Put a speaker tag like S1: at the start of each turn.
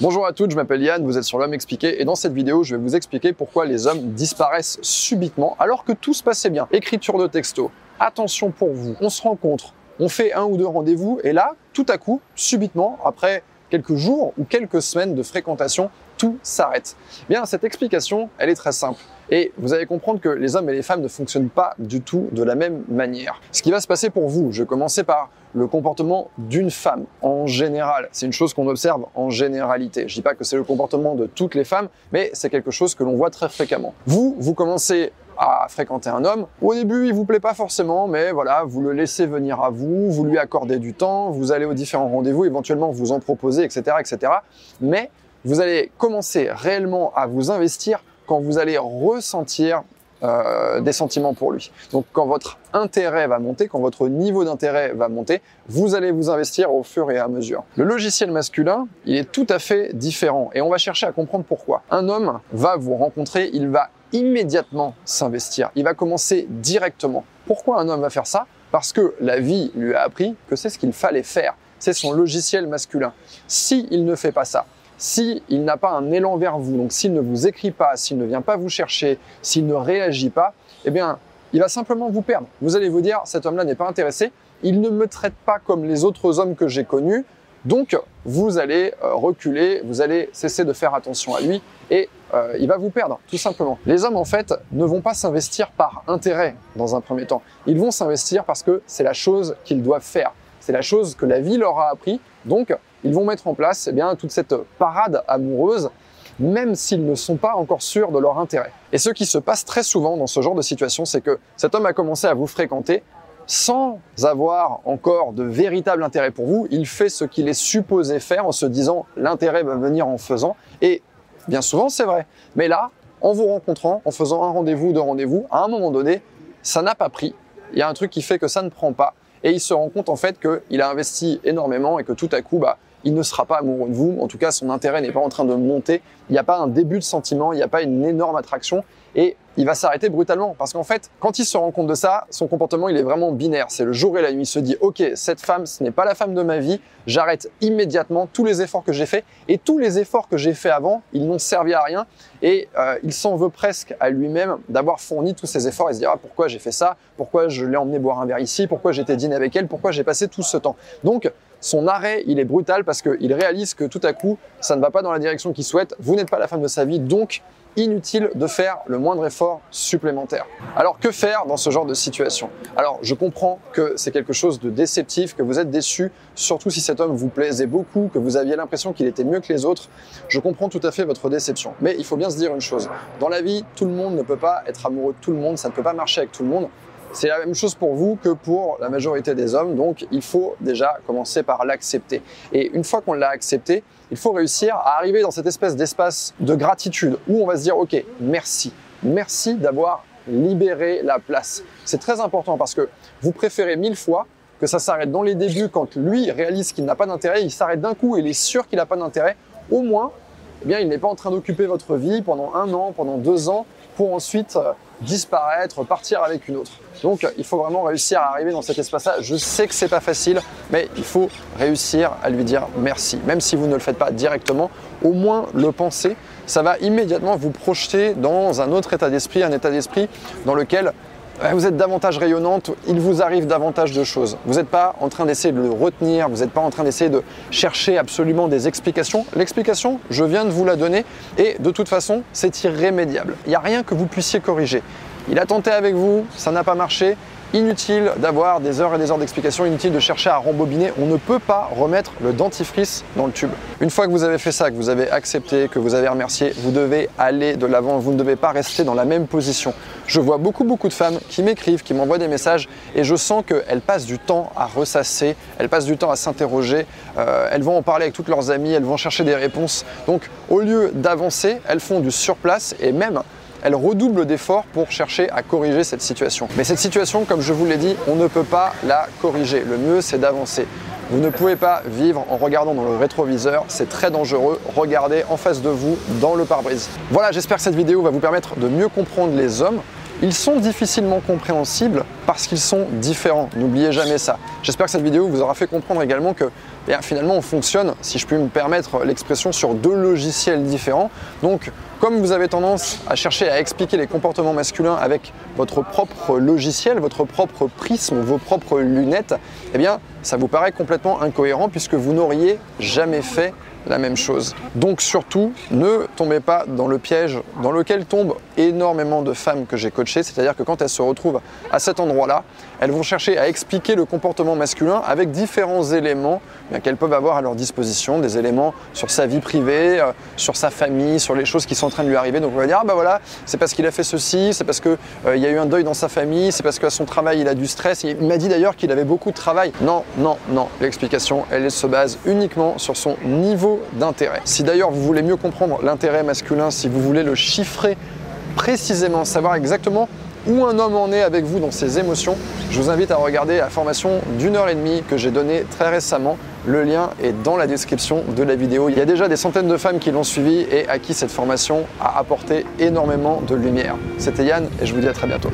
S1: Bonjour à toutes, je m'appelle Yann, vous êtes sur l'homme expliqué et dans cette vidéo je vais vous expliquer pourquoi les hommes disparaissent subitement alors que tout se passait bien. Écriture de texto, attention pour vous, on se rencontre, on fait un ou deux rendez-vous et là, tout à coup, subitement, après quelques jours ou quelques semaines de fréquentation, s'arrête. Bien, cette explication, elle est très simple. Et vous allez comprendre que les hommes et les femmes ne fonctionnent pas du tout de la même manière. Ce qui va se passer pour vous, je vais commencer par le comportement d'une femme en général. C'est une chose qu'on observe en généralité. Je dis pas que c'est le comportement de toutes les femmes, mais c'est quelque chose que l'on voit très fréquemment. Vous, vous commencez à fréquenter un homme. Au début, il vous plaît pas forcément, mais voilà, vous le laissez venir à vous, vous lui accordez du temps, vous allez aux différents rendez-vous, éventuellement vous en proposez, etc., etc. Mais vous allez commencer réellement à vous investir quand vous allez ressentir euh, des sentiments pour lui. Donc quand votre intérêt va monter, quand votre niveau d'intérêt va monter, vous allez vous investir au fur et à mesure. Le logiciel masculin, il est tout à fait différent et on va chercher à comprendre pourquoi. Un homme va vous rencontrer, il va immédiatement s'investir, il va commencer directement. Pourquoi un homme va faire ça? Parce que la vie lui a appris que c'est ce qu'il fallait faire. C'est son logiciel masculin. S'il il ne fait pas ça, s'il n'a pas un élan vers vous, donc s'il ne vous écrit pas, s'il ne vient pas vous chercher, s'il ne réagit pas, eh bien, il va simplement vous perdre. Vous allez vous dire, cet homme-là n'est pas intéressé, il ne me traite pas comme les autres hommes que j'ai connus, donc vous allez euh, reculer, vous allez cesser de faire attention à lui et euh, il va vous perdre, tout simplement. Les hommes, en fait, ne vont pas s'investir par intérêt dans un premier temps. Ils vont s'investir parce que c'est la chose qu'ils doivent faire. C'est la chose que la vie leur a appris. Donc, ils vont mettre en place eh bien, toute cette parade amoureuse, même s'ils ne sont pas encore sûrs de leur intérêt. Et ce qui se passe très souvent dans ce genre de situation, c'est que cet homme a commencé à vous fréquenter sans avoir encore de véritable intérêt pour vous. Il fait ce qu'il est supposé faire en se disant l'intérêt va venir en faisant. Et bien souvent, c'est vrai. Mais là, en vous rencontrant, en faisant un rendez-vous, deux rendez-vous, à un moment donné, ça n'a pas pris. Il y a un truc qui fait que ça ne prend pas. Et il se rend compte en fait qu'il a investi énormément et que tout à coup, bah, il ne sera pas amoureux de vous. En tout cas, son intérêt n'est pas en train de monter. Il n'y a pas un début de sentiment, il n'y a pas une énorme attraction. Et il va s'arrêter brutalement. Parce qu'en fait, quand il se rend compte de ça, son comportement, il est vraiment binaire. C'est le jour et la nuit. Il se dit, OK, cette femme, ce n'est pas la femme de ma vie. J'arrête immédiatement tous les efforts que j'ai faits. Et tous les efforts que j'ai faits avant, ils n'ont servi à rien. Et euh, il s'en veut presque à lui-même d'avoir fourni tous ces efforts. Il se dira, pourquoi j'ai fait ça? Pourquoi je l'ai emmené boire un verre ici? Pourquoi j'étais dîné avec elle? Pourquoi j'ai passé tout ce temps? Donc, son arrêt, il est brutal parce qu'il réalise que tout à coup, ça ne va pas dans la direction qu'il souhaite. Vous n'êtes pas la femme de sa vie, donc inutile de faire le moindre effort supplémentaire. Alors que faire dans ce genre de situation? Alors je comprends que c'est quelque chose de déceptif, que vous êtes déçu, surtout si cet homme vous plaisait beaucoup, que vous aviez l'impression qu'il était mieux que les autres. Je comprends tout à fait votre déception. Mais il faut bien se dire une chose. Dans la vie, tout le monde ne peut pas être amoureux de tout le monde, ça ne peut pas marcher avec tout le monde. C'est la même chose pour vous que pour la majorité des hommes, donc il faut déjà commencer par l'accepter. Et une fois qu'on l'a accepté, il faut réussir à arriver dans cette espèce d'espace de gratitude où on va se dire, ok, merci, merci d'avoir libéré la place. C'est très important parce que vous préférez mille fois que ça s'arrête dans les débuts quand lui réalise qu'il n'a pas d'intérêt, il s'arrête d'un coup et il est sûr qu'il n'a pas d'intérêt, au moins, eh bien, il n'est pas en train d'occuper votre vie pendant un an, pendant deux ans, pour ensuite euh, disparaître, partir avec une autre. Donc il faut vraiment réussir à arriver dans cet espace-là. Je sais que c'est pas facile, mais il faut réussir à lui dire merci. Même si vous ne le faites pas directement, au moins le penser, ça va immédiatement vous projeter dans un autre état d'esprit, un état d'esprit dans lequel vous êtes davantage rayonnante, il vous arrive davantage de choses. Vous n'êtes pas en train d'essayer de le retenir, vous n'êtes pas en train d'essayer de chercher absolument des explications. L'explication, je viens de vous la donner et de toute façon, c'est irrémédiable. Il n'y a rien que vous puissiez corriger. Il a tenté avec vous, ça n'a pas marché, Inutile d'avoir des heures et des heures d'explication, inutile de chercher à rembobiner. On ne peut pas remettre le dentifrice dans le tube. Une fois que vous avez fait ça, que vous avez accepté, que vous avez remercié, vous devez aller de l'avant. Vous ne devez pas rester dans la même position. Je vois beaucoup, beaucoup de femmes qui m'écrivent, qui m'envoient des messages et je sens qu'elles passent du temps à ressasser, elles passent du temps à s'interroger, euh, elles vont en parler avec toutes leurs amies, elles vont chercher des réponses. Donc, au lieu d'avancer, elles font du surplace et même elle redouble d'efforts pour chercher à corriger cette situation. Mais cette situation, comme je vous l'ai dit, on ne peut pas la corriger. Le mieux, c'est d'avancer. Vous ne pouvez pas vivre en regardant dans le rétroviseur, c'est très dangereux. Regardez en face de vous dans le pare-brise. Voilà, j'espère que cette vidéo va vous permettre de mieux comprendre les hommes ils sont difficilement compréhensibles parce qu'ils sont différents. N'oubliez jamais ça. J'espère que cette vidéo vous aura fait comprendre également que eh finalement on fonctionne, si je puis me permettre l'expression, sur deux logiciels différents. Donc comme vous avez tendance à chercher à expliquer les comportements masculins avec votre propre logiciel, votre propre prisme, vos propres lunettes, eh bien ça vous paraît complètement incohérent puisque vous n'auriez jamais fait la même chose. Donc surtout, ne tombez pas dans le piège dans lequel tombent énormément de femmes que j'ai coachées, c'est-à-dire que quand elles se retrouvent à cet endroit-là, elles vont chercher à expliquer le comportement masculin avec différents éléments qu'elles peuvent avoir à leur disposition, des éléments sur sa vie privée, euh, sur sa famille, sur les choses qui sont en train de lui arriver. Donc on va dire, ah bah voilà, c'est parce qu'il a fait ceci, c'est parce qu'il euh, y a eu un deuil dans sa famille, c'est parce qu'à son travail il a du stress. Il m'a dit d'ailleurs qu'il avait beaucoup de travail. Non, non, non, l'explication, elle se base uniquement sur son niveau d'intérêt. Si d'ailleurs vous voulez mieux comprendre l'intérêt masculin, si vous voulez le chiffrer précisément, savoir exactement où un homme en est avec vous dans ses émotions, je vous invite à regarder la formation d'une heure et demie que j'ai donnée très récemment. Le lien est dans la description de la vidéo. Il y a déjà des centaines de femmes qui l'ont suivi et à qui cette formation a apporté énormément de lumière. C'était Yann et je vous dis à très bientôt.